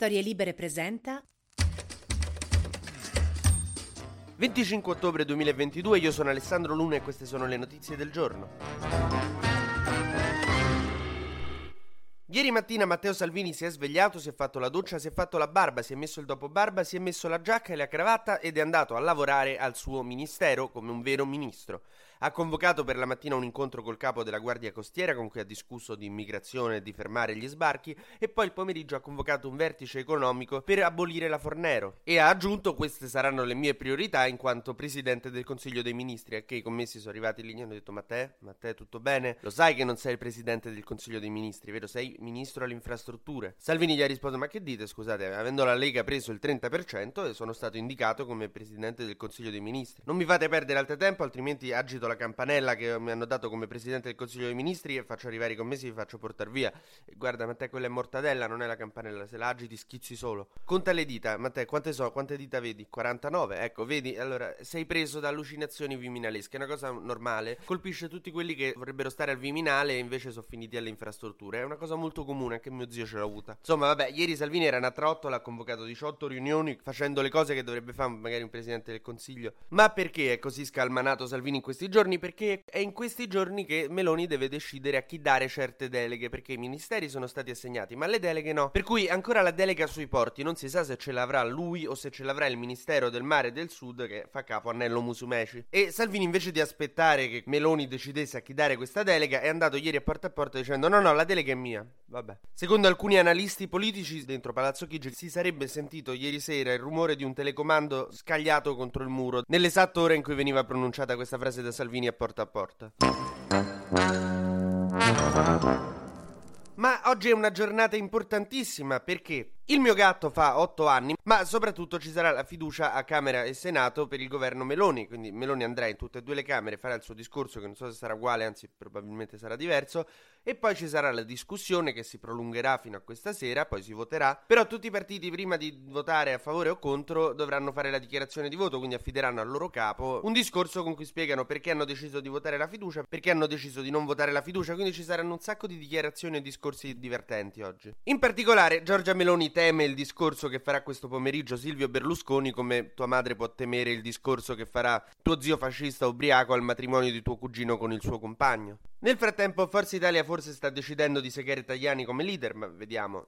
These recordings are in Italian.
Storie Libere presenta 25 ottobre 2022, io sono Alessandro Luna e queste sono le notizie del giorno. Ieri mattina Matteo Salvini si è svegliato, si è fatto la doccia, si è fatto la barba, si è messo il dopo barba, si è messo la giacca e la cravatta ed è andato a lavorare al suo ministero come un vero ministro. Ha convocato per la mattina un incontro col capo della Guardia Costiera con cui ha discusso di immigrazione e di fermare gli sbarchi e poi il pomeriggio ha convocato un vertice economico per abolire la Fornero e ha aggiunto queste saranno le mie priorità in quanto presidente del Consiglio dei Ministri a che i commessi sono arrivati lì e hanno detto Matteo, Matteo tutto bene? Lo sai che non sei il presidente del Consiglio dei Ministri, vero? Sei ministro alle infrastrutture. Salvini gli ha risposto: Ma che dite? Scusate, avendo la Lega preso il 30%, sono stato indicato come presidente del Consiglio dei Ministri. Non mi fate perdere altro tempo, altrimenti agito la campanella che mi hanno dato come presidente del Consiglio dei Ministri e faccio arrivare i commessi e vi faccio portare via. Guarda, Matteo, quella è mortadella, non è la campanella. Se la agiti, schizzi solo. Conta le dita, Matteo, quante so? Quante dita vedi? 49. Ecco, vedi? Allora, sei preso da allucinazioni viminalesche. È una cosa normale. Colpisce tutti quelli che vorrebbero stare al Viminale e invece sono finiti alle infrastrutture. È una cosa molto comune, anche mio zio ce l'ha avuta. Insomma, vabbè, ieri Salvini era una trottola, ha convocato 18 riunioni facendo le cose che dovrebbe fare magari un presidente del Consiglio. Ma perché è così scalmanato Salvini in questi giorni? Perché è in questi giorni che Meloni deve decidere a chi dare certe deleghe, perché i ministeri sono stati assegnati, ma le deleghe no. Per cui ancora la delega sui porti, non si sa se ce l'avrà lui o se ce l'avrà il Ministero del Mare del Sud che fa capo a Nello Musumeci. E Salvini invece di aspettare che Meloni decidesse a chi dare questa delega è andato ieri a porta a porta dicendo no no la delega è mia. Vabbè. Secondo alcuni analisti politici, dentro Palazzo Chigi si sarebbe sentito ieri sera il rumore di un telecomando scagliato contro il muro, nell'esatto ora in cui veniva pronunciata questa frase da Salvini a porta a porta. Ma oggi è una giornata importantissima perché il mio gatto fa 8 anni, ma soprattutto ci sarà la fiducia a Camera e Senato per il governo Meloni, quindi Meloni andrà in tutte e due le Camere, farà il suo discorso che non so se sarà uguale, anzi probabilmente sarà diverso, e poi ci sarà la discussione che si prolungherà fino a questa sera, poi si voterà, però tutti i partiti prima di votare a favore o contro dovranno fare la dichiarazione di voto, quindi affideranno al loro capo un discorso con cui spiegano perché hanno deciso di votare la fiducia, perché hanno deciso di non votare la fiducia, quindi ci saranno un sacco di dichiarazioni e discorsi divertenti oggi. In particolare Giorgia Meloni teme il discorso che farà questo pomeriggio Silvio Berlusconi come tua madre può temere il discorso che farà tuo zio fascista ubriaco al matrimonio di tuo cugino con il suo compagno. Nel frattempo Forza Italia forse sta decidendo di segare Tajani come leader, ma vediamo.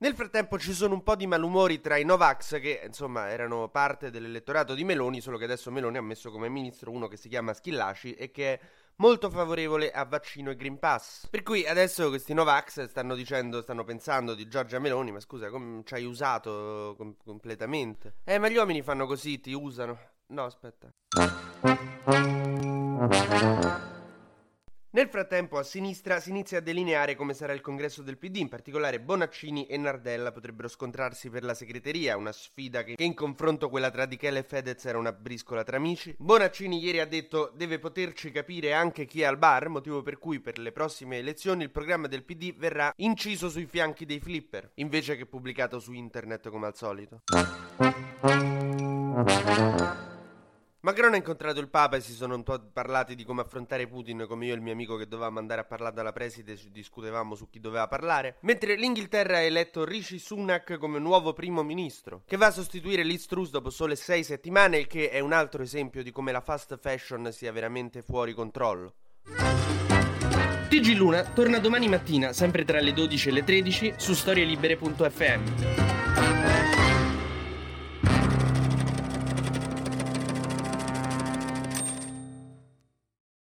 Nel frattempo ci sono un po' di malumori tra i Novax che insomma erano parte dell'elettorato di Meloni, solo che adesso Meloni ha messo come ministro uno che si chiama Schillaci e che è molto favorevole a vaccino e Green Pass. Per cui adesso questi Novax stanno dicendo, stanno pensando di Giorgia Meloni, ma scusa, come ci hai usato com- completamente? Eh, ma gli uomini fanno così, ti usano. No, aspetta. Nel frattempo a sinistra si inizia a delineare come sarà il congresso del PD, in particolare Bonaccini e Nardella potrebbero scontrarsi per la segreteria, una sfida che, in confronto quella tra Di Chele e Fedez era una briscola tra amici. Bonaccini ieri ha detto deve poterci capire anche chi è al bar, motivo per cui per le prossime elezioni il programma del PD verrà inciso sui fianchi dei flipper, invece che pubblicato su internet come al solito. Macron ha incontrato il Papa e si sono un po' parlati di come affrontare Putin, come io e il mio amico che dovevamo andare a parlare dalla preside discutevamo su chi doveva parlare, mentre l'Inghilterra ha eletto Rishi Sunak come nuovo primo ministro, che va a sostituire Liz Truss dopo sole sei settimane, il che è un altro esempio di come la fast fashion sia veramente fuori controllo. TG Luna torna domani mattina, sempre tra le 12 e le 13, su storielibere.fm.